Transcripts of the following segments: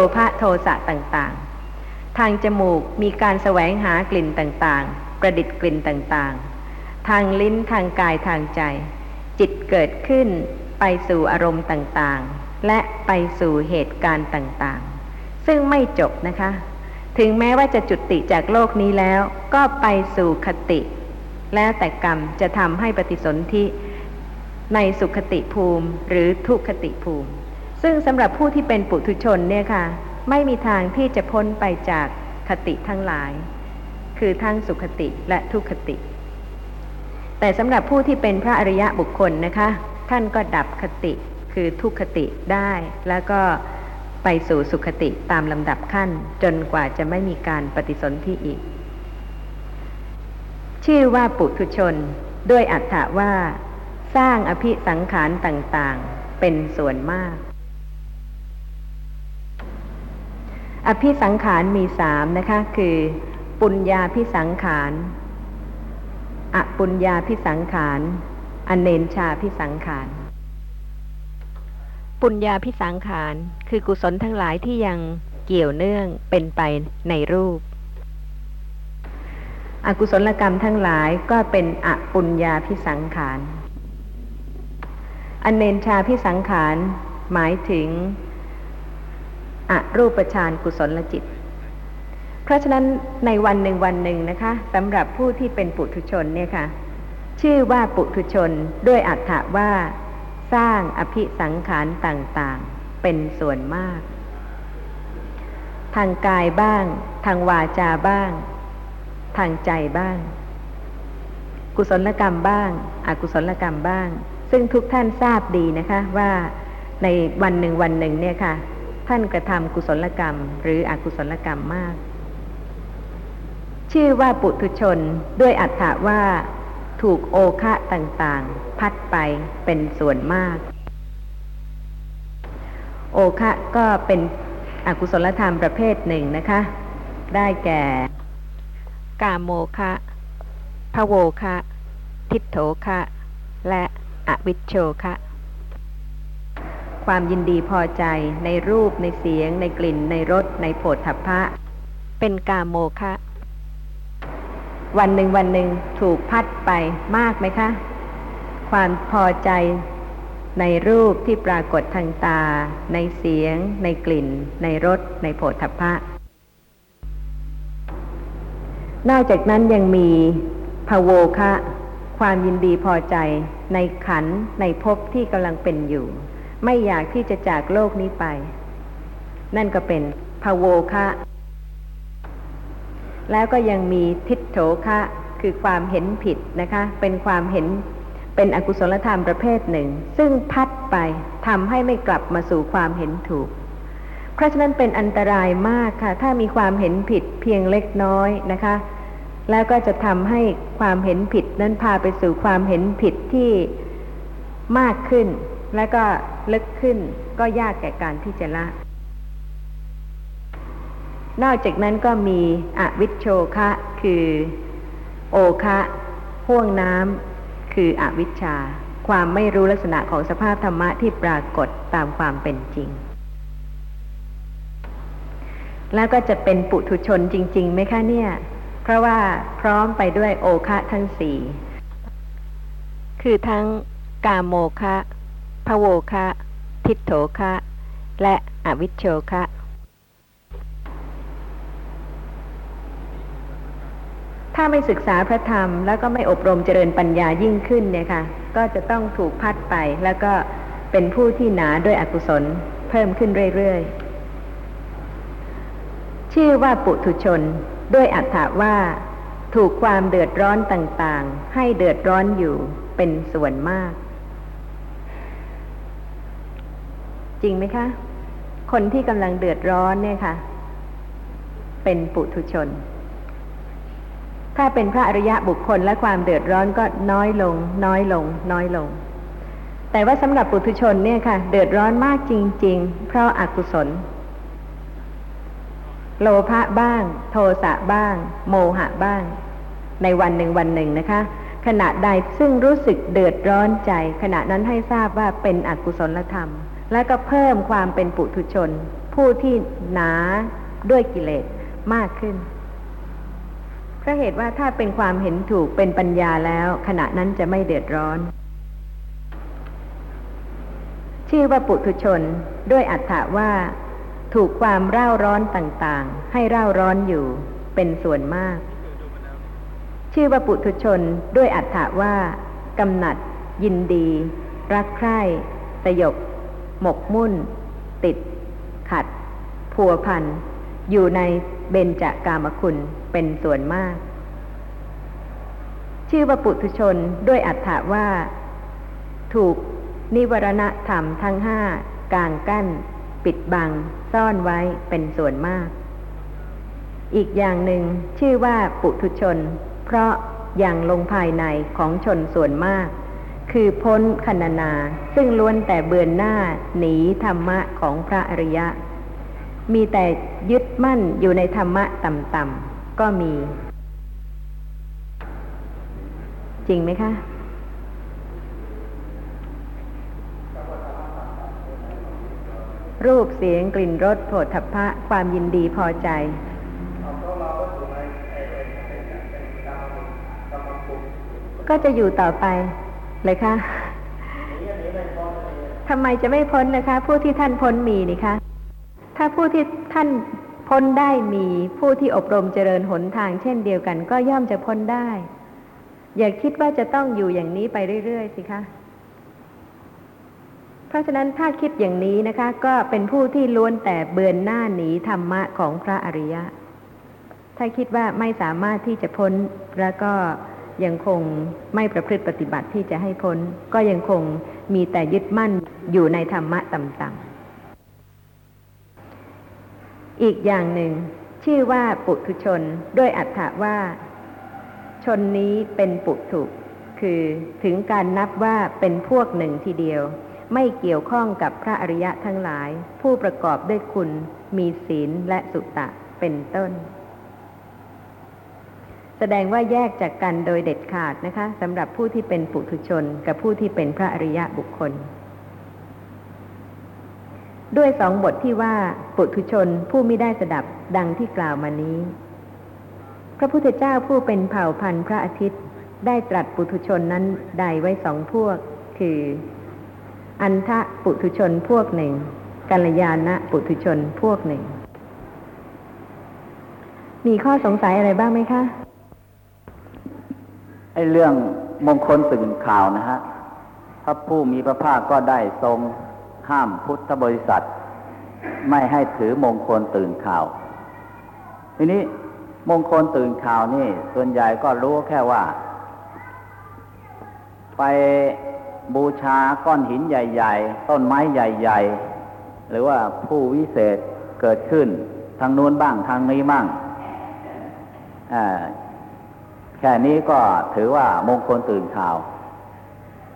โลภะโทสะต่างๆ ทางจมูกมีการแสวงหากลิ่นต่างๆ ประดิษฐ์กลิ่นต่างๆ ทางลิ้นทางกายทางใจ จิตเกิดขึ้นไปสู่อารมณ์ต่างๆ และไปสู่เหตุการณ์ต่างๆ ซึ่งไม่จบนะคะ ถึงแม้ว่าจะจุติจากโลกนี้แล้ว ก็ไปสู่คติ แล้วแต่กรรมจะทำให้ปฏิสนธิในสุขติภูมิหรือทุกขติภูมิ ซึ่งสำหรับผู้ที่เป็นปุถุชนเนี่ยค่ะ ไม่มีทางที่จะพ้นไปจากคติทั้งหลาย คือทั้งสุขติและทุกขติ แต่สำหรับผู้ที่เป็นพระอริยะบุคคลนะคะ ท่านก็ดับคติคือทุกขติได้ แล้วก็ไปสู่สุขติตามลำดับขั้น จนกว่าจะไม่มีการปฏิสนธิอีก ชื่อว่าปุถุชนด้วยอัตถะว่า สร้างอภิสังขารต่างๆ เป็นส่วนมาก อภิสังขารมีสามนะคะ คือ ปุญญาพิสังขารอปุญญาพิสังขารอเนนชาพิสังขาร ปุญญาพิสังขาร คือกุศลทั้งหลายที่ยังเกี่ยวเนื่องเป็นไปในรูป อกุศลกรรมทั้งหลายก็เป็นอปุญญาพิสังขารอนเนนชาพิสังขาร หมายถึง อรูปฌานกุศลจิต เพราะฉะนั้นในวันหนึ่งวันหนึ่งนะคะสำหรับผู้ที่เป็นปุถุชนเนี่ยค่ะ ชื่อว่าปุถุชนด้วยอัตถะว่า สร้างอภิสังขารต่างๆ เป็นส่วนมาก ทางกายบ้าง ทางวาจาบ้าง ทางใจบ้าง กุศลกรรมบ้าง อกุศลกรรมบ้าง ซึ่งทุกท่านทราบดีนะคะว่าในวันหนึ่งวันหนึ่งเนี่ยค่ะ ท่านกระทำกุศลกรรม หรืออกุศลกรรมมาก ชื่อว่าปุถุชนด้วยอัตถะว่าถูกโอคะต่างๆ พัดไปเป็นส่วนมาก โอคะก็เป็นอกุศลธรรมประเภทหนึ่งนะคะ ได้แก่ กาโมคะพะโวคะ ทิฏโถคะ และอวิชโชคะ ความยินดีพอใจในรูปในเสียง ในกลิ่น ในรสในโผฏฐัพพะ เป็นกาโมคะ วันหนึ่งวันหนึ่งถูกพัดไปมากไหมคะ ความพอใจในรูปที่ปรากฏทางตา ในเสียง ในกลิ่น ในรสในโผฏฐัพพะ นอกจากนั้นยังมีภโวคะ ความยินดีพอใจในขันในภพที่กำลังเป็นอยู่ ไม่อยากที่จะจากโลกนี้ไป นั่นก็เป็นภโวคะแล้วก็ยังมีทิฏโถคะคือความเห็นผิดนะคะ เป็นความเห็นเป็นอกุศลธรรมประเภทหนึ่ง ซึ่งพัดไปทำให้ไม่กลับมาสู่ความเห็นถูก เพราะฉะนั้นเป็นอันตรายมากค่ะ ถ้ามีความเห็นผิดเพียงเล็กน้อยนะคะ แล้วก็จะทำให้ความเห็นผิดนั้นพาไปสู่ความเห็นผิดที่มากขึ้น และก็ลึกขึ้นก็ยากแก่การที่จะละ นอกจากนั้นก็มีอวิชโชคะ คือโอคะห่วงน้ำคืออวิชชา ความไม่รู้ลักษณะของสภาพธรรมะที่ปรากฏตามความเป็นจริง แล้วก็จะเป็นปุถุชนจริง ๆ ไหมคะเนี่ย เพราะว่าพร้อมไปด้วยโอคะทั้งสี่ คือทั้งกาโมคะ พโวคะ ทิฏโถคะ และอวิชโชคะถ้าไม่ศึกษาพระธรรม แล้วก็ไม่อบรมเจริญปัญญายิ่งขึ้นเนี่ยค่ะ ก็จะต้องถูกพัดไปแล้วก็เป็นผู้ที่หนาด้วยอกุศลเพิ่มขึ้นเรื่อยๆ ชื่อว่าปุถุชนด้วยอัตถาว่า ถูกความเดือดร้อนต่างๆ ให้เดือดร้อนอยู่เป็นส่วนมาก จริงไหมคะ คนที่กำลังเดือดร้อนเนี่ยค่ะ เป็นปุถุชน ถ้าเป็นพระอริยะบุคคลและความเดือดร้อนก็น้อยลง น้อยลง น้อยลง แต่ว่าสำหรับปุถุชนเนี่ยค่ะ เดือดร้อนมากจริง ๆ เพราะอากุศล โลภะบ้าง โทสะบ้าง โมหะบ้าง ในวันหนึ่งวันหนึ่งนะคะขณะใดซึ่งรู้สึกเดือดร้อนใจ ขณะนั้นให้ทราบว่าเป็นอกุศลธรรม และก็เพิ่มความเป็นปุถุชน ผู้ที่หนาด้วยกิเลสมากขึ้นเพราะเหตุว่าถ้าเป็นความเห็นถูกเป็นปัญญาแล้ว ขณะนั้นจะไม่เดือดร้อน ชื่อว่าปุถุชนด้วยอัตถะว่า ถูกความเร่าร้อนต่างๆ ให้เร่าร้อนอยู่เป็นส่วนมาก ชื่อว่าปุถุชนด้วยอัตถะว่ากำหนัด ยินดี รักใคร่สยบ หมกมุ่น ติด ขัดพัวพัน อยู่ในเบญจากามคุณเป็นส่วนมาก ชื่อว่าปุถุชนด้วยอัตถะว่า ถูกนิวรณธรรมทั้งห้ากางกั้น ปิดบัง ซ่อนไว้เป็นส่วนมาก อีกอย่างหนึ่งชื่อว่าปุถุชน เพราะอย่างลงภายในของชนส่วนมาก คือพ้นคณนา ซึ่งล้วนแต่เบือนหน้าหนีธรรมะของพระอริยะ มีแต่ยึดมั่นอยู่ในธรรมะต่ำๆก็มี จริงไหมคะรูปเสียงกลิ่นรสโผฏฐัพพะความยินดีพอใจ ก็จะอยู่ต่อไป เลยคะทำไมจะไม่พ้นนะคะ ผู้ที่ท่านพ้นมีนี่คะถ้าผู้ที่ท่านพ้นได้มีผู้ที่อบรมเจริญหนทางเช่นเดียวกัน ก็ย่อมจะพ้นได้ อย่าคิดว่าจะต้องอยู่อย่างนี้ไปเรื่อยๆสิคะเพราะฉะนั้นถ้าคิดอย่างนี้นะคะ ก็เป็นผู้ที่ล้วนแต่เบือนหน้าหนีธรรมะของพระอริยะ ถ้าคิดว่าไม่สามารถที่จะพ้นแล้วก็ ยังคงไม่ประพฤติปฏิบัติที่จะให้พ้น ก็ยังคงมีแต่ยึดมั่นอยู่ในธรรมะต่ำๆอีกอย่างหนึ่ง ชื่อว่าปุถุชนด้วยอัตถะว่า ชนนี้เป็นปุถุคือถึงการนับว่าเป็นพวกหนึ่งทีเดียว ไม่เกี่ยวข้องกับพระอริยะทั้งหลาย ผู้ประกอบด้วยคุณมีศีลและสุตะเป็นต้น แสดงว่าแยกจากกันโดยเด็ดขาดนะคะสำหรับผู้ที่เป็นปุถุชน กับผู้ที่เป็นพระอริยะบุคคล ด้วยสองบทที่ว่าปุถุชนผู้ไม่ได้สดับดังที่กล่าวมานี้ พระพุทธเจ้าผู้เป็นเผ่าพันธุ์พระอาทิตย์ ได้ตรัสปุถุชนนั้นใดไว้สองพวก คือ อันทะปุถุชนพวกหนึ่ง กัลยาณะปุถุชนพวกหนึ่ง มีข้อสงสัยอะไรบ้างไหมคะ อ้เรื่องมงคลตื่นข่าวนะฮะพระผู้มีพระภาคก็ได้ทรงห้ามพุทธบริษัท ไม่ให้ถือมงคลตื่นข่าว ทีนี้มงคลตื่นข่าวนี่ ส่วนใหญ่ก็รู้แค่ว่า ไปบูชาก้อนหินใหญ่ ๆ ต้นไม้ใหญ่ ๆ หรือว่าผู้วิเศษเกิดขึ้น ทางนู้นบ้างทางนี้บ้างอ่า แค่นี้ก็ถือว่ามงคลตื่นข่าว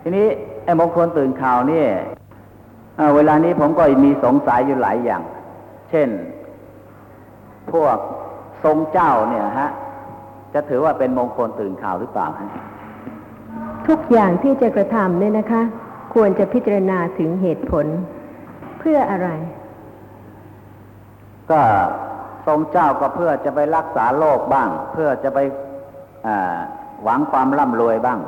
ทีนี้ไอ้มงคลตื่นข่าวนี่เอ่อเวลานี้ผมก็มีสงสัยอยู่หลายอย่าง เช่น พวกทรงเจ้าเนี่ยฮะ จะถือว่าเป็นมงคลตื่นข่าวหรือเปล่าฮะทุกอย่างที่จะกระทำเนี่ยนะคะ ควรจะพิจารณาถึงเหตุผล เพื่ออะไร ก็ทรงเจ้าก็เพื่อจะไปรักษาโลกบ้าง เพื่อจะไปอ่า หวังความร่ำรวยบ้าง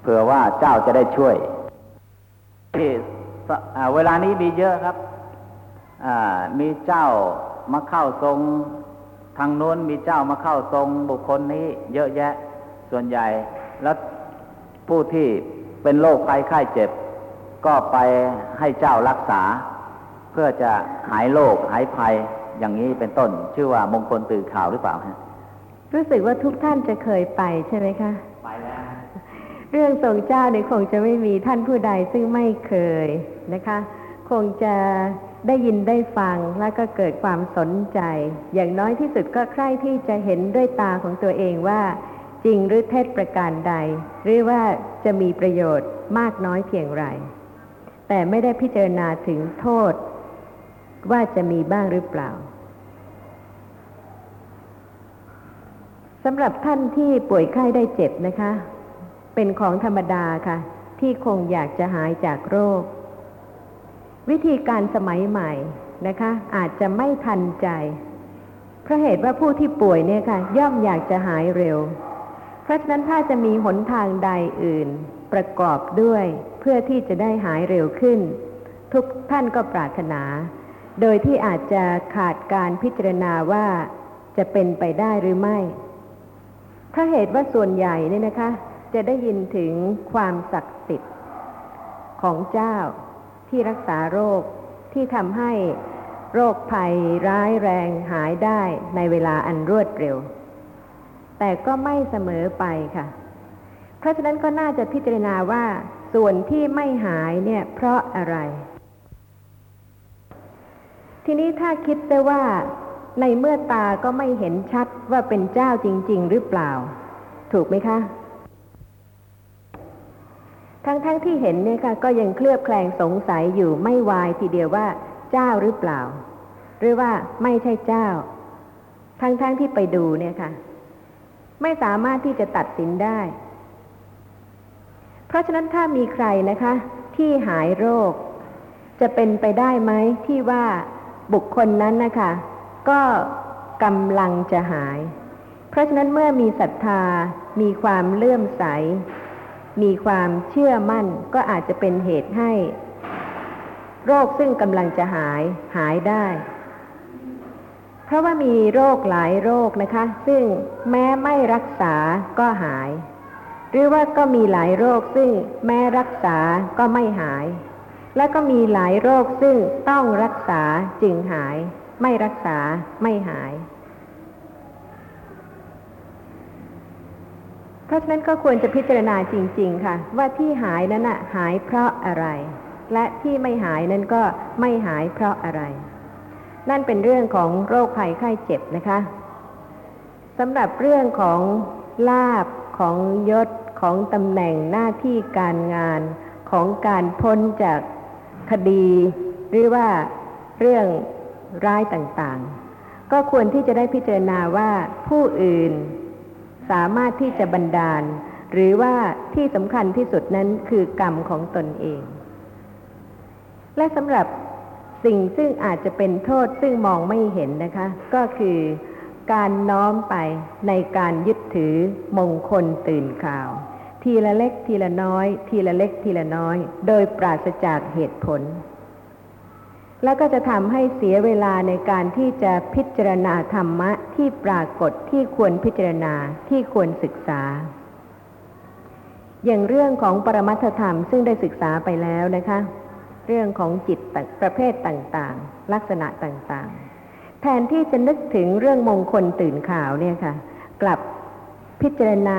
เผื่อว่าเจ้าจะได้ช่วยเวลานี้มีเยอะครับมีเจ้ามาเข้าทรง ทางโน้นมีเจ้ามาเข้าทรงบุคคลนี้ เยอะแยะ ส่วนใหญ่แล้วผู้ที่เป็นโรคภัยไข้เจ็บ ก็ไปให้เจ้ารักษา เพื่อจะหายโรคหายภัย อย่างนี้เป็นต้น ชื่อว่ามงคลตื่นข่าวหรือเปล่าฮะรู้สึกว่าทุกท่านจะเคยไปใช่ไหมคะไปแล้วเรื่องทรงเจ้าเนี่ยคงจะไม่มีท่านผู้ใดซึ่งไม่เคยนะคะ คงจะได้ยินได้ฟังแล้วก็เกิดความสนใจ อย่างน้อยที่สุดก็ใคร่ที่จะเห็นด้วยตาของตัวเองว่า จริงหรือเท็จประการใด หรือว่าจะมีประโยชน์มากน้อยเพียงไรแต่ไม่ได้พิจารณาถึงโทษ ว่าจะมีบ้างหรือเปล่าสำหรับท่านที่ป่วยไข้ได้เจ็บนะคะ เป็นของธรรมดาค่ะ ที่คงอยากจะหายจากโรค วิธีการสมัยใหม่นะคะ อาจจะไม่ทันใจเพราะเหตุว่าผู้ที่ป่วยเนี่ยค่ะ ย่อมอยากจะหายเร็ว เพราะฉะนั้นถ้าจะมีหนทางใดอื่น ประกอบด้วย เพื่อที่จะได้หายเร็วขึ้น ทุกท่านก็ปรารถนา โดยที่อาจจะขาดการพิจารณาว่าจะเป็นไปได้หรือไม่เพราะเหตุว่าส่วนใหญ่เนี่ยนะคะ จะได้ยินถึงความศักดิ์สิทธิ์ของเจ้าที่รักษาโรคที่ทำให้โรคภัยร้ายแรงหายได้ในเวลาอันรวดเร็ว แต่ก็ไม่เสมอไปค่ะ เพราะฉะนั้นก็น่าจะพิจารณาว่าส่วนที่ไม่หายเนี่ยเพราะอะไร ทีนี้ถ้าคิดได้ว่าในเมื่อตาก็ไม่เห็นชัดว่าเป็นเจ้าจริง ๆ หรือเปล่า ถูกไหมคะ ทั้งๆทที่เห็นเนี่ยค่ะ ก็ยังเคลือบแคลงสงสัยอยู่ไม่วายทีเดียวว่า เจ้าหรือเปล่า หรือว่าไม่ใช่เจ้า ทั้งๆทที่ไปดูเนี่ยค่ะ ไม่สามารถที่จะตัดสินได้ เพราะฉะนั้นถ้ามีใครนะคะ ที่หายโรค จะเป็นไปได้ไหมที่ว่า บุคคลนั้นนะคะก็กำลังจะหาย เพราะฉะนั้นเมื่อมีศรัทธา มีความเลื่อมใส มีความเชื่อมั่นก็อาจจะเป็นเหตุให้ โรคซึ่งกำลังจะหายหายได้ เพราะว่ามีโรคหลายโรคนะคะ ซึ่งแม้ไม่รักษาก็หาย หรือว่าก็มีหลายโรคซึ่งแม้รักษาก็ไม่หาย และก็มีหลายโรคซึ่งต้องรักษาจึงหาย ไม่รักษาไม่หาย เพราะฉะนั้นก็ควรจะพิจารณาจริง ๆ ค่ะ ว่าที่หายนั้นน่ะหายเพราะอะไร และที่ไม่หายนั้นก็ไม่หายเพราะอะไร นั่นเป็นเรื่องของโรคภัยไข้เจ็บนะคะสำหรับเรื่องของลาบของยศของตำแหน่งหน้าที่การงานของการพ้นจาก คดี หรือว่าเรื่องร้ายต่างๆ ก็ควรที่จะได้พิจารณาว่าผู้อื่นสามารถที่จะบันดาล หรือว่าที่สำคัญที่สุดนั้นคือกรรมของตนเอง และสำหรับสิ่งซึ่งอาจจะเป็นโทษซึ่งมองไม่เห็นนะคะ ก็คือการน้อมไปในการยึดถือมงคลตื่นข่าว ทีละเล็กทีละน้อย ทีละเล็กทีละน้อย โดยปราศจากเหตุผล แล้วก็จะทำให้เสียเวลาในการที่จะพิจารณาธรรมะที่ปรากฏที่ควรพิจารณาที่ควรศึกษา อย่างเรื่องของปรมัตธรรมซึ่งได้ศึกษาไปแล้วนะคะ เรื่องของจิตประเภทต่างๆ ลักษณะต่างๆ แทนที่จะนึกถึงเรื่องมงคลตื่นข่าวเนี่ยค่ะ กลับพิจารณา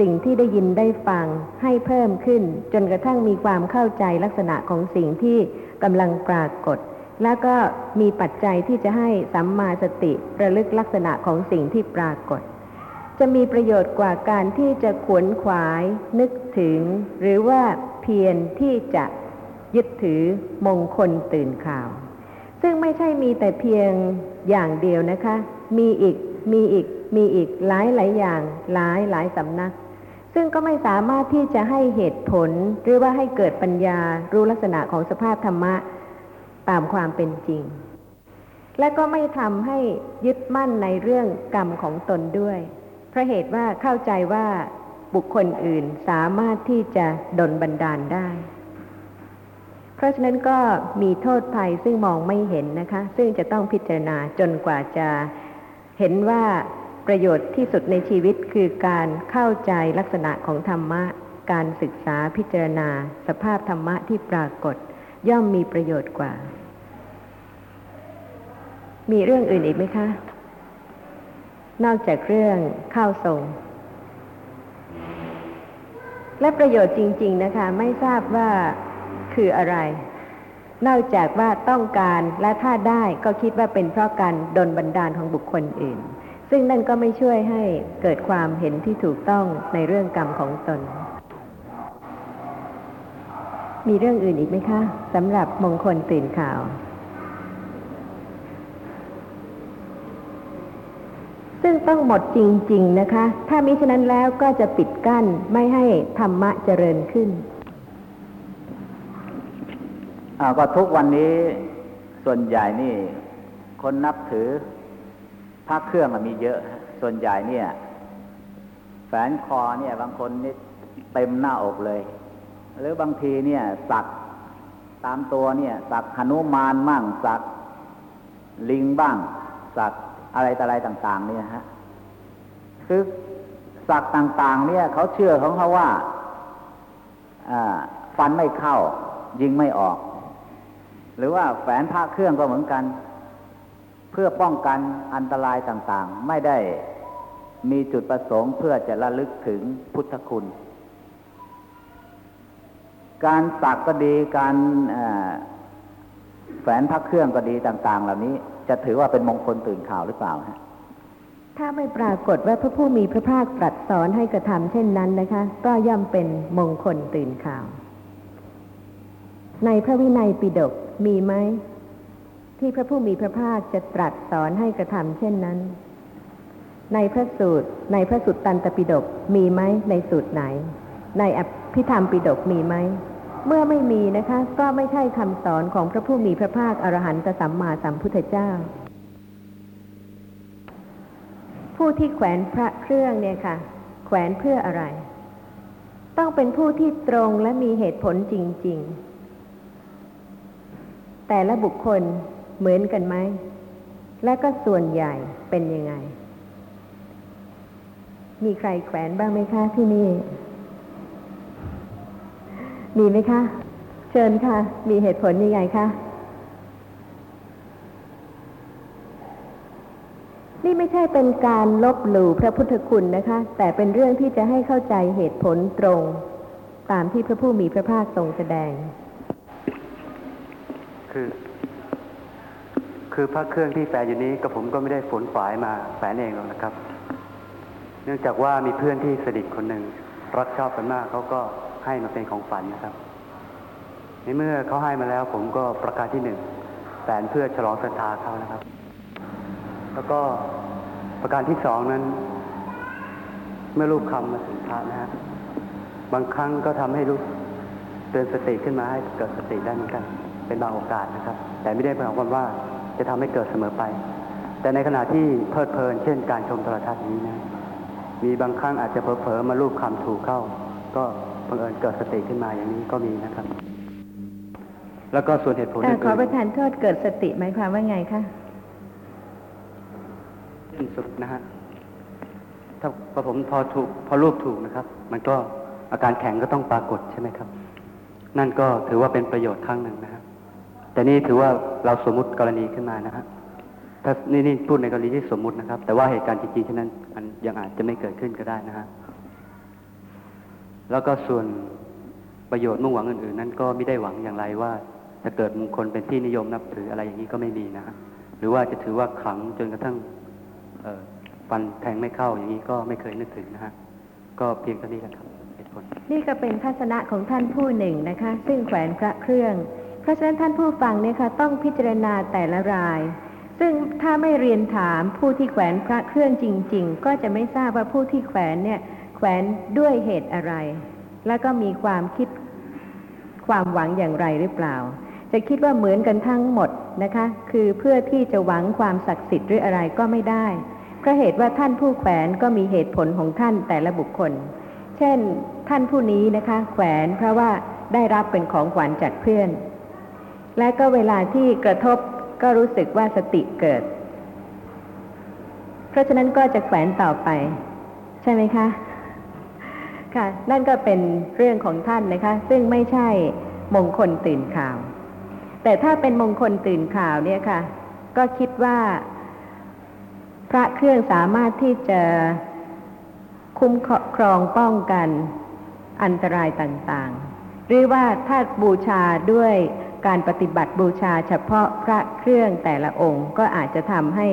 สิ่งที่ได้ยินได้ฟังให้เพิ่มขึ้น จนกระทั่งมีความเข้าใจลักษณะของสิ่งที่กำลังปรากฏ แล้วก็มีปัจจัยที่จะให้สัมมาสติระลึกลักษณะของสิ่งที่ปรากฏ จะมีประโยชน์กว่าการที่จะขวนขวาย นึกถึง หรือว่าเพียรที่จะยึดถือมงคลตื่นข่าว ซึ่งไม่ใช่มีแต่เพียงอย่างเดียวนะคะ มีอีกมีอีกมีอีกหลายหลายอย่างหลายหลายสำนัก ซึ่งก็ไม่สามารถที่จะให้เหตุผลหรือว่าให้เกิดปัญญารู้ลักษณะของสภาพธรรมะตามความเป็นจริง และก็ไม่ทำให้ยึดมั่นในเรื่องกรรมของตนด้วยเพราะเหตุว่าเข้าใจว่าบุคคลอื่นสามารถที่จะดลบันดาลได้ เพราะฉะนั้นก็มีโทษภัยซึ่งมองไม่เห็นนะคะ ซึ่งจะต้องพิจารณาจนกว่าจะเห็นว่า ประโยชน์ที่สุดในชีวิตคือการเข้าใจลักษณะของธรรมะ การศึกษาพิจารณา สภาพธรรมะที่ปรากฏ ย่อมมีประโยชน์กว่า มีเรื่องอื่นอีกไหมคะ นอกจากเรื่องเข้าทรง และประโยชน์จริง ๆ นะคะ ไม่ทราบว่าคืออะไร นอกจากว่าต้องการและถ้าได้ก็คิดว่าเป็นเพราะการดนบันดาลของบุคคลอื่น ซึ่งนั่นก็ไม่ช่วยให้เกิดความเห็นที่ถูกต้องในเรื่องกรรมของตน มีเรื่องอื่นอีกไหมคะสำหรับมงคลตื่นข่าว ซึ่งต้องหมดจริง ๆ นะคะ ถ้ามิฉะนั้นแล้วก็จะปิดกั้นไม่ให้ธรรมะเจริญขึ้นอ่าก็ทุกวันนี้ส่วนใหญ่นี่ คนนับถือ พระเครื่องอะมีเยอะส่วนใหญ่เนี่ย แฝนคอเนี่ย บางคนนี่เต็มหน้าอกเลย หรือบางทีเนี่ย สักตามตัวเนี่ย สักหนุมานมั่งสักลิงบ้าง สักอะไรต่ออะไรต่าง ๆ เนี่ยฮะคือสักต่าง ๆ เนี่ยเขาเชื่อของเขาว่าฟันไม่เข้า ยิงไม่ออก หรือว่าแฝนผ้าเครื่องก็เหมือนกัน พื่อป้องกันอันตรายต่างๆ ไม่ได้มีจุดประสงค์เพื่อจะระลึกถึงพุทธคุณ การสักก็ดีการแฝนพระเครื่องก็ดีต่าง ๆ เหล่านี้จะถือว่าเป็นมงคลตื่นข่าวหรือเปล่าฮะถ้าไม่ปรากฏว่าพระผู้มีพระภาคตรัสสอนให้กระทำเช่นนั้นนะคะ ก็ย่อมเป็นมงคลตื่นข่าว ในพระวินัยปิฎกมีไหม ที่พระผู้มีพระภาคจะตรัสสอนให้กระทำเช่นนั้น ในพระสูตร ในพระสุตตันตปิฎกมีไหมในสูตรไหน ในอภิธรรมปิฎกมีไหมเมื่อไม่มีนะคะ ก็ไม่ใช่คำสอนของพระผู้มีพระภาคอรหันตสัมมาสัมพุทธเจ้า ผู้ที่แขวนพระเครื่องเนี่ยค่ะ แขวนเพื่ออะไร ต้องเป็นผู้ที่ตรงและมีเหตุผลจริง ๆ แต่ละบุคคล เหมือนกันไหม และก็ส่วนใหญ่เป็นยังไง มีใครแขวนบ้างไหมคะที่นี่ มีไหมคะ เชิญค่ะ มีเหตุผลยังไงคะนี่ไม่ใช่เป็นการลบหลู่พระพุทธคุณนะคะ แต่เป็นเรื่องที่จะให้เข้าใจเหตุผลตรง ตามที่พระผู้มีพระภาคทรงแสดง คือ คือพระเครื่องที่แฝงอยู่นี้ก็ผมก็ไม่ได้ฝนฝายมาแฝงเองหรอกนะครับ เนื่องจากว่ามีเพื่อนที่สนิทคนหนึ่งรักชอบกันมากเขาก็ให้มาเป็นของฝันนะครับในเมื่อเขาให้มาแล้ว ผมก็ประการที่หนึ่งแฝนเพื่อฉลองศรัทธาเขานะครับ แล้วก็ประการที่สองนั้น เมื่อรูปคำมาถึงพระนะฮะบางครั้งก็ทำให้รู้เตือนสติขึ้นมาให้เกิดสติได้เหมือนกัน เป็นบางโอกาสนะครับ แต่ไม่ได้หมายความว่า จะทำให้เกิดเสมอไป แต่ในขณะที่เพลิดเพลิน เช่นการชมโทรทัศน์นี้นะมีบางครั้งอาจจะเผลอๆมารูปคำถูกเข้า ก็บังเอิญเกิดสติขึ้นมาอย่างนี้ก็มีนะครับ แล้วก็ส่วนเหตุผลแต่อื่นขอประทานโทษเกิดสติหมายความว่าไงคะสิ้นสุดนะฮะถ้าพอผมพอถูกพอรูปถูกนะครับ มันก็อาการแข็งก็ต้องปรากฏใช่ไหมครับ นั่นก็ถือว่าเป็นประโยชน์ครั้งหนึ่งนะครับ แต่นี่ถือว่าเราสมมุติกรณีขึ้นมานะฮะถ้านี่นี่พูดในกรณีที่สมมุตินะครับ แต่ว่าเหตุการณ์จริงๆฉะนั้นมันยังอาจจะไม่เกิดขึ้นก็ได้นะฮะแล้วก็ส่วนประโยชน์มุ่งหวังอื่นๆ นั้นก็ไม่ได้หวังอย่างไรว่า จะเกิดมงคลเป็นที่นิยมนับถืออะไรอย่างนี้ก็ไม่มีนะฮะหรือว่าจะถือว่าขลังจนกระทั่งเอฟันแทงไม่เข้าอย่างนี้ก็ไม่เคยนึกถึงนะฮะก็เพียงเท่านี้แหละครับนี่ก็เป็นทัศนะของท่านผู้หนึ่งนะคะ ซึ่งแขวนพระเครื่อง เพราะฉะนั้นท่านผู้ฟังเนี่ยค่ะต้องพิจารณาแต่ละราย ซึ่งถ้าไม่เรียนถามผู้ที่แขวนพระเครื่องจริง ๆ ก็จะไม่ทราบว่าผู้ที่แขวนเนี่ยแขวนด้วยเหตุอะไร แล้วก็มีความคิดความหวังอย่างไรหรือเปล่า จะคิดว่าเหมือนกันทั้งหมดนะคะ คือเพื่อที่จะหวังความศักดิ์สิทธิ์หรืออะไรก็ไม่ได้เพราะเหตุว่าท่านผู้แขวนก็มีเหตุผลของท่านแต่ละบุคคล เช่น ท่านผู้นี้นะคะ แขวนเพราะว่าได้รับเป็นของขวัญจากเพื่อน และก็เวลาที่กระทบก็รู้สึกว่าสติเกิด เพราะฉะนั้นก็จะแขวนต่อไป ใช่ไหมคะ ค่ะ นั่นก็เป็นเรื่องของท่านนะคะ ซึ่งไม่ใช่มงคลตื่นข่าว แต่ถ้าเป็นมงคลตื่นข่าวเนี่ยค่ะ ก็คิดว่า พระเครื่องสามารถที่จะคุ้มครองป้องกันอันตรายต่างๆ หรือว่าถ้าบูชาด้วย การปฏิบัติบูชาเฉพาะพระเครื่องแต่ละองค์ก็อาจจะทำให้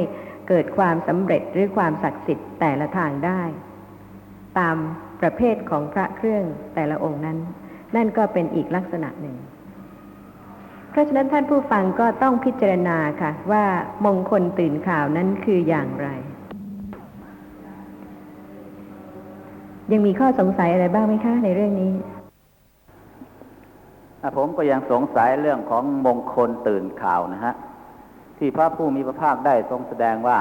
เกิดความสำเร็จหรือความศักดิ์สิทธิ์แต่ละทางได้ ตามประเภทของพระเครื่องแต่ละองค์นั้น นั่นก็เป็นอีกลักษณะหนึ่ง เพราะฉะนั้นท่านผู้ฟังก็ต้องพิจารณาค่ะ ว่ามงคลตื่นข่าวนั้นคืออย่างไร ยังมีข้อสงสัยอะไรบ้างไหมคะในเรื่องนี้ ผมก็ยังสงสัยเรื่องของมงคลตื่นข่าวนะฮะ ที่พระผู้มีพระภาคได้ทรงแสดงว่า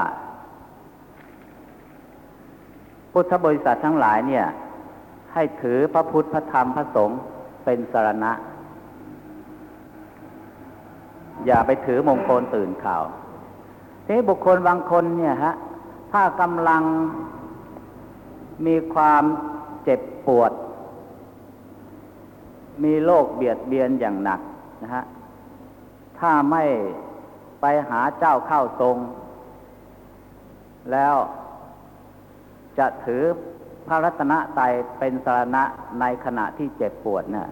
พุทธบริษัททั้งหลายเนี่ย ให้ถือพระพุทธพระธรรมพระสงฆ์เป็นสารณะ อย่าไปถือมงคลตื่นข่าวทีบุคคลบางคนเนี่ยฮะ ถ้ากำลังมีความเจ็บปวด มีโรคเบียดเบียนอย่างหนักนะฮะ ถ้าไม่ไปหาเจ้าเข้าทรง แล้วจะถือพระรัตนตรัยเป็นสารณะในขณะที่เจ็บปวดเนี่ย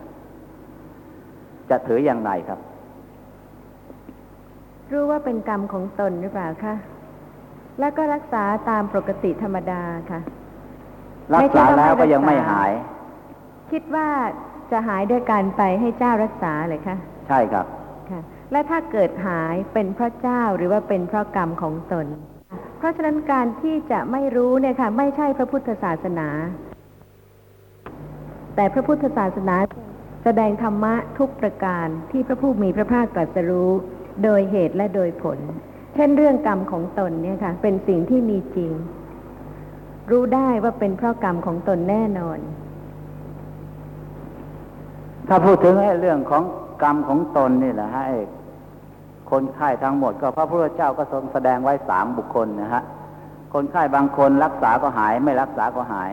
จะถืออย่างไรครับ รู้ว่าเป็นกรรมของตนหรือเปล่าคะแล้วก็รักษาตามปกติธรรมดาค่ะ รักษาแล้วก็ยังไม่ไม่ใช่ว่าไม่รักษาหาย คิดว่า จะหายด้วยการไปให้เจ้ารักษาเลยคะใช่ครับค่ะ และถ้าเกิดหายเป็นเพราะเจ้าหรือว่าเป็นเพราะกรรมของตน เพราะฉะนั้นการที่จะไม่รู้เนี่ยค่ะ ไม่ใช่พระพุทธศาสนา แต่พระพุทธศาสนาแสดงธรรมะทุกประการที่พระผู้มีพระภาคตรัสรู้ โดยเหตุและโดยผล เช่นเรื่องกรรมของตนเนี่ยค่ะ เป็นสิ่งที่มีจริง รู้ได้ว่าเป็นเพราะกรรมของตนแน่นอน ถ้าพูดถึงไอ้เรื่องของกรรมของตนนี่แหละฮะไอ้คนไข้ทั้งหมด ก็พระพุทธเจ้าก็ทรงแสดงไว้สามบุคคลนะฮะคนไข้บางคนรักษาก็หาย ไม่รักษาก็หาย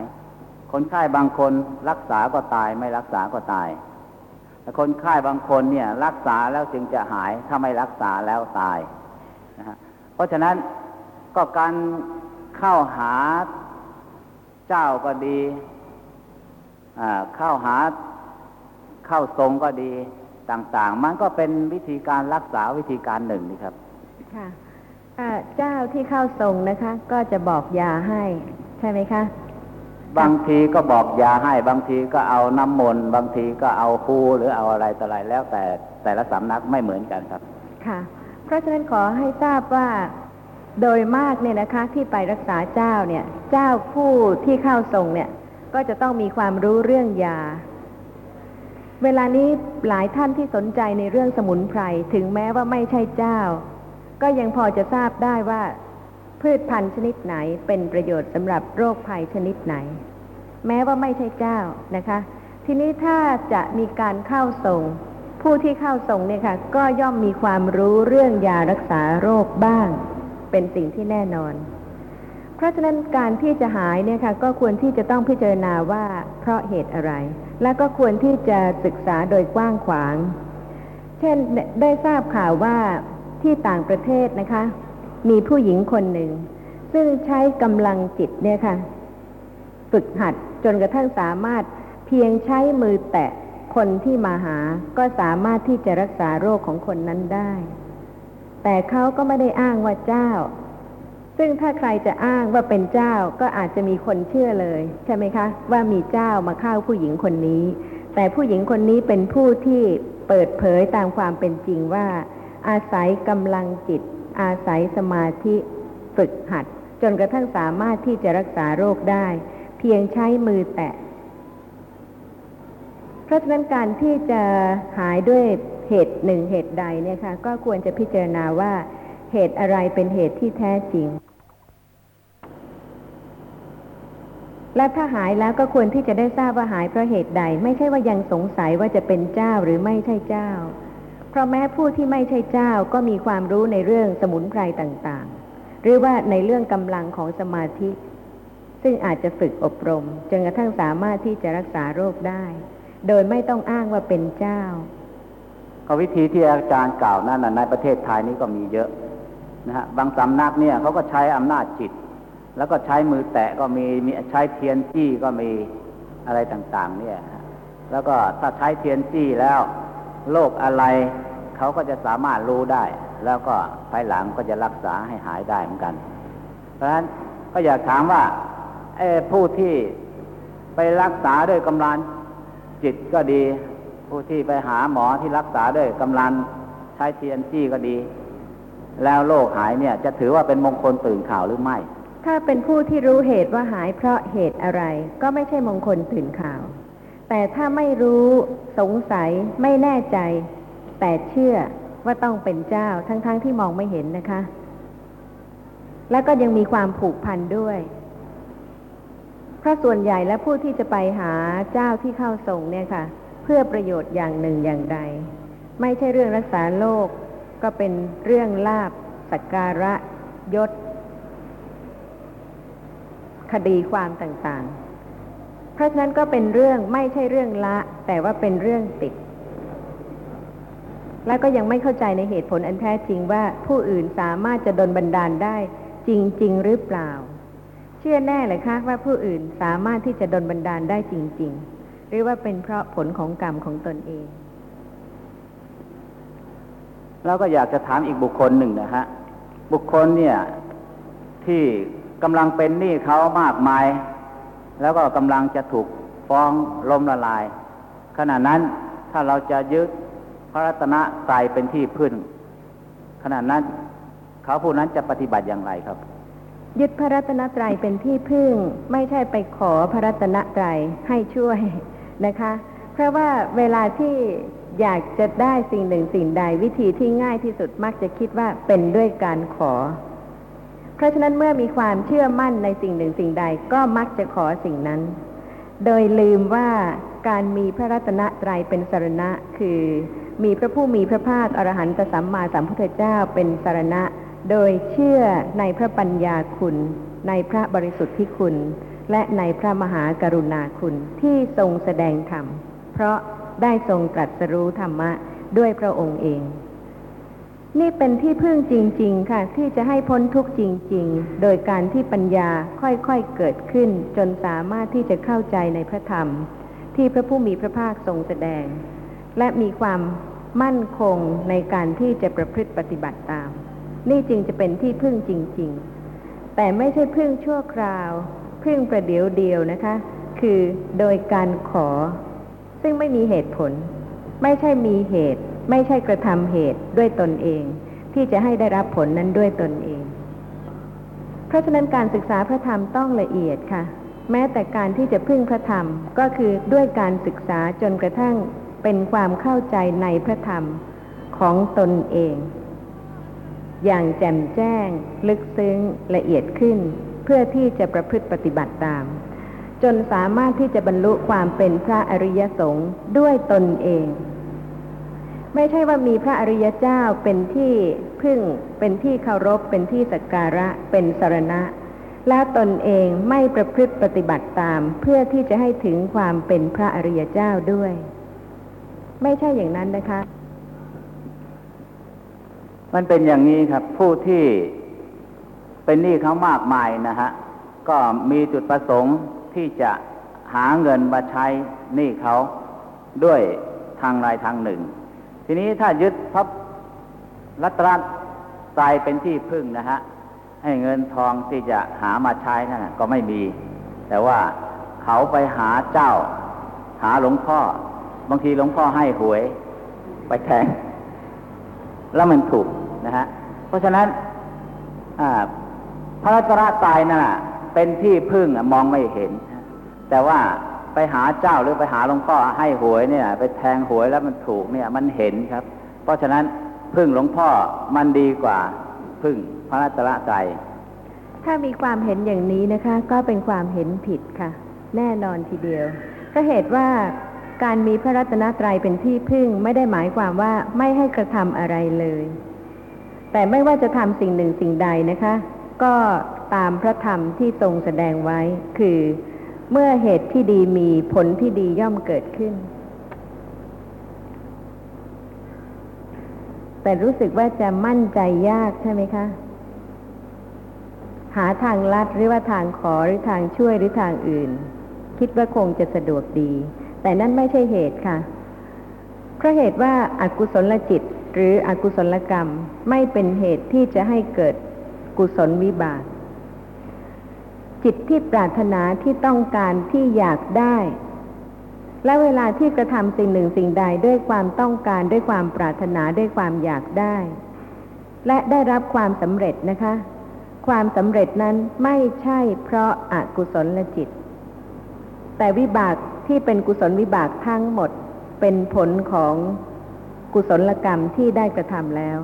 คนไข้บางคนรักษาก็ตาย ไม่รักษาก็ตายแต่คนไข้บางคนเนี่ย รักษาแล้วจึงจะหายถ้าไม่รักษาแล้วตายนะฮะเพราะฉะนั้นก็การเข้าหาเจ้าก็ดีอ่าเข้าหา เข้าทรงก็ดีต่างๆ มันก็เป็นวิธีการรักษาวิธีการหนึ่งนี่ครับ ค่ะอ่าเจ้าที่เข้าทรงนะคะ ก็จะบอกยาให้ ใช่ไหมคะ บางทีก็บอกยาให้ บางทีก็เอาน้ำมนต์บางทีก็เอาคูหรือเอาอะไรต่ออะไรแล้วแต่แต่ละสำนักไม่เหมือนกันครับ ค่ะ เพราะฉะนั้นขอให้ทราบว่าโดยมากเนี่ยนะคะ ที่ไปรักษาเจ้าเนี่ย เจ้าผู้ที่เข้าทรงเนี่ย ก็จะต้องมีความรู้เรื่องยา เวลานี้หลายท่านที่สนใจในเรื่องสมุนไพรถึงแม้ว่าไม่ใช่เจ้า ก็ยังพอจะทราบได้ว่า พืชพันธุ์ชนิดไหนเป็นประโยชน์สำหรับโรคภัยชนิดไหน แม้ว่าไม่ใช่เจ้านะคะ ทีนี้ถ้าจะมีการเข้าส่ง ผู้ที่เข้าส่งเนี่ยค่ะ ก็ย่อมมีความรู้เรื่องยารักษาโรคบ้าง เป็นสิ่งที่แน่นอน เพราะฉะนั้นการที่จะหายเนี่ยค่ะก็ควรที่จะต้องพิจารณาว่าเพราะเหตุอะไร และก็ควรที่จะศึกษาโดยกว้างขวาง เช่นได้ทราบข่าวว่าที่ต่างประเทศนะคะ มีผู้หญิงคนหนึ่ง ซึ่งใช้กำลังจิตเนี่ยค่ะ ฝึกหัดจนกระทั่งสามารถเพียงใช้มือแตะคนที่มาหาก็สามารถที่จะรักษาโรคของคนนั้นได้ แต่เขาก็ไม่ได้อ้างว่าเจ้า ซึ่งถ้าใครจะอ้างว่าเป็นเจ้าก็อาจจะมีคนเชื่อเลย ใช่ไหมคะ ว่ามีเจ้ามาเข้าผู้หญิงคนนี้ แต่ผู้หญิงคนนี้เป็นผู้ที่เปิดเผยตามความเป็นจริงว่า อาศัยกำลังจิต อาศัยสมาธิฝึกหัด จนกระทั่งสามารถที่จะรักษาโรคได้ เพียงใช้มือแตะเพราะฉะนั้นการที่จะหายด้วยเหตุหนึ่งเหตุใดเนี่ยค่ะก็ควรจะพิจารณาว่าเหตุอะไรเป็นเหตุที่แท้จริง และถ้าหายแล้วก็ควรที่จะได้ทราบว่าหายเพราะเหตุใด ไม่ใช่ว่ายังสงสัยว่าจะเป็นเจ้าหรือไม่ใช่เจ้า เพราะแม้ผู้ที่ไม่ใช่เจ้าก็มีความรู้ในเรื่องสมุนไพรต่างๆ หรือว่าในเรื่องกำลังของสมาธิ ซึ่งอาจจะฝึกอบรมจนกระทั่งสามารถที่จะรักษาโรคได้ โดยไม่ต้องอ้างว่าเป็นเจ้า ก็วิธีที่อาจารย์กล่าวนั้นนะในประเทศไทยนี้ก็มีเยอะนะฮะบางสำนักเนี่ยเขาก็ใช้อำนาจจิต แล้วก็ใช้มือแตะก็มีมีใช้เทียนจี้ก็มีอะไรต่างๆ เนี่ย แล้วก็ถ้าใช้เทียนจี้แล้วโรคอะไรเขาก็จะสามารถรู้ได้ แล้วก็ภายหลังก็จะรักษาให้หายได้เหมือนกัน เพราะฉะนั้นก็อยากถามว่าผู้ที่ไปรักษาด้วยกำลังจิตก็ดี ผู้ที่ไปหาหมอที่รักษาด้วยกำลังใช้เทียนจี้ก็ดี แล้วโรคหายเนี่ย จะถือว่าเป็นมงคลตื่นข่าวหรือไม่ ถ้าเป็นผู้ที่รู้เหตุว่าหายเพราะเหตุอะไร ก็ไม่ใช่มงคลตื่นข่าว แต่ถ้าไม่รู้สงสัยไม่แน่ใจ แต่เชื่อว่าต้องเป็นเจ้าทั้งๆทที่มองไม่เห็นนะคะ แล้วก็ยังมีความผูกพันด้วย เพราะส่วนใหญ่และผู้ที่จะไปหาเจ้าที่เข้าทรงเนี่ยค่ะ เพื่อประโยชน์อย่างหนึ่งอย่างใด ไม่ใช่เรื่องรักษาโลก ก็เป็นเรื่องลาบสักการะยศ คดีความต่างๆ เพราะฉะนั้นก็เป็นเรื่องไม่ใช่เรื่องละ แต่ว่าเป็นเรื่องติด แล้วก็ยังไม่เข้าใจในเหตุผลอันแท้จริงว่าผู้อื่นสามารถจะดลบันดาลได้จริง ๆ หรือเปล่า เชื่อแน่เลยคะว่าผู้อื่นสามารถที่จะดลบันดาลได้จริง ๆ หรือว่าเป็นเพราะผลของกรรมของตนเองเราก็อยากจะถามอีกบุคคลหนึ่งนะฮะ บุคคลเนี่ยที่ กำลังเป็นหนี้เขามากมาย แล้วก็กำลังจะถูกฟ้องล้มละลาย ขณะนั้นถ้าเราจะยึดพระรัตนตรัยเป็นที่พึ่งขณะนั้นเขาผู้นั้นจะปฏิบัติอย่างไรครับ ยึดพระรัตนตรัยเป็นที่พึ่ง ไม่ใช่ไปขอพระรัตนตรัยให้ช่วยนะคะ เพราะว่าเวลาที่อยากจะได้สิ่งหนึ่งสิ่งใดวิธีที่ง่ายที่สุดมักจะคิดว่าเป็นด้วยการขอ เพราะฉะนั้นเมื่อมีความเชื่อมั่นในสิ่งหนึ่งสิ่งใดก็มักจะขอสิ่งนั้น โดยลืมว่าการมีพระรัตนตรัยเป็นสรณะ คือมีพระผู้มีพระภาคอรหันตสัมมาสัมพุทธเจ้าเป็นสรณะ โดยเชื่อในพระปัญญาคุณ ในพระบริสุทธิคุณ และในพระมหากรุณาคุณที่ทรงแสดงธรรม เพราะได้ทรงตรัสรู้ธรรมะด้วยพระองค์เอง นี่เป็นที่พึ่งจริง ๆ ค่ะ ที่จะให้พ้นทุกข์จริง ๆ โดยการที่ปัญญาค่อยๆเกิดขึ้น จนสามารถที่จะเข้าใจในพระธรรม ที่พระผู้มีพระภาคทรงแสดง และมีความมั่นคงในการที่จะประพฤติปฏิบัติตาม นี่จึงจะเป็นที่พึ่งจริง ๆ แต่ไม่ใช่พึ่งชั่วคราว พึ่งประเดี๋ยวเดียวนะคะ คือโดยการขอ ซึ่งไม่มีเหตุผล ไม่ใช่มีเหตุ ไม่ใช่กระทำเหตุด้วยตนเอง ที่จะให้ได้รับผลนั้นด้วยตนเอง เพราะฉะนั้นการศึกษาพระธรรมต้องละเอียดค่ะ แม้แต่การที่จะพึ่งพระธรรมก็คือด้วยการศึกษาจนกระทั่งเป็นความเข้าใจในพระธรรมของตนเอง อย่างแจ่มแจ้ง ลึกซึ้งละเอียดขึ้น เพื่อที่จะประพฤติปฏิบัติตาม จนสามารถที่จะบรรลุความเป็นพระอริยสงฆ์ด้วยตนเอง ไม่ใช่ว่ามีพระอริยเจ้าเป็นที่พึ่ง เป็นที่เคารพ เป็นที่สักการะ เป็นสรณะ แล้วตนเองไม่ประพฤติปฏิบัติตามเพื่อที่จะให้ถึงความเป็นพระอริยเจ้าด้วย ไม่ใช่อย่างนั้นนะคะ มันเป็นอย่างนี้ครับ ผู้ที่เป็นหนี้เขามากมายนะฮะ ก็มีจุดประสงค์ที่จะหาเงินมาใช้หนี้เขาด้วยทางใดทางหนึ่ง ทีนี้ถ้ายึดพระรัตนตรัยเป็นที่พึ่งนะฮะ ให้เงินทองที่จะหามาใช้นั่นนะก็ไม่มี แต่ว่าเขาไปหาเจ้า หาหลวงพ่อ บางทีหลวงพ่อให้หวย ไปแทง แล้วมันถูกนะฮะ เพราะฉะนั้นพระรัตนตรัยนั่นน่ะเป็นที่พึ่งมองไม่เห็น แต่ว่า ไปหาเจ้าหรือไปหาหลวงพ่อให้หวยเนี่ย ไปแทงหวยแล้วมันถูกเนี่ย มันเห็นครับ เพราะฉะนั้นพึ่งหลวงพ่อมันดีกว่าพึ่งพระรัตนตรัยถ้ามีความเห็นอย่างนี้นะคะ ก็เป็นความเห็นผิดค่ะ แน่นอนทีเดียวก็เหตุว่าการมีพระรัตนตรัยเป็นที่พึ่งไม่ได้หมายความว่าไม่ให้กระทำอะไรเลย แต่ไม่ว่าจะทำสิ่งหนึ่งสิ่งใดนะคะ ก็ตามพระธรรมที่ทรงแสดงไว้คือ เมื่อเหตุที่ดีมีผลที่ดีย่อมเกิดขึ้น แต่รู้สึกว่าจะมั่นใจยากใช่ไหมคะ หาทางลัดหรือว่าทางขอหรือทางช่วยหรือทางอื่น คิดว่าคงจะสะดวกดี แต่นั่นไม่ใช่เหตุค่ะ เพราะเหตุว่าอากุศลจิตหรืออกุศลกรรมไม่เป็นเหตุที่จะให้เกิดกุศลวิบาก จิตที่ปรารถนาที่ต้องการที่อยากได้ และเวลาที่กระทำสิ่งหนึ่งสิ่งใดด้วยความต้องการด้วยความปรารถนาด้วยความอยากได้ และได้รับความสำเร็จนะคะ ความสำเร็จนั้นไม่ใช่เพราะอากุศลลจิต แต่วิบากที่เป็นกุศลวิบากทั้งหมดเป็นผลของกุศลกรรมที่ได้กระทำแล้ว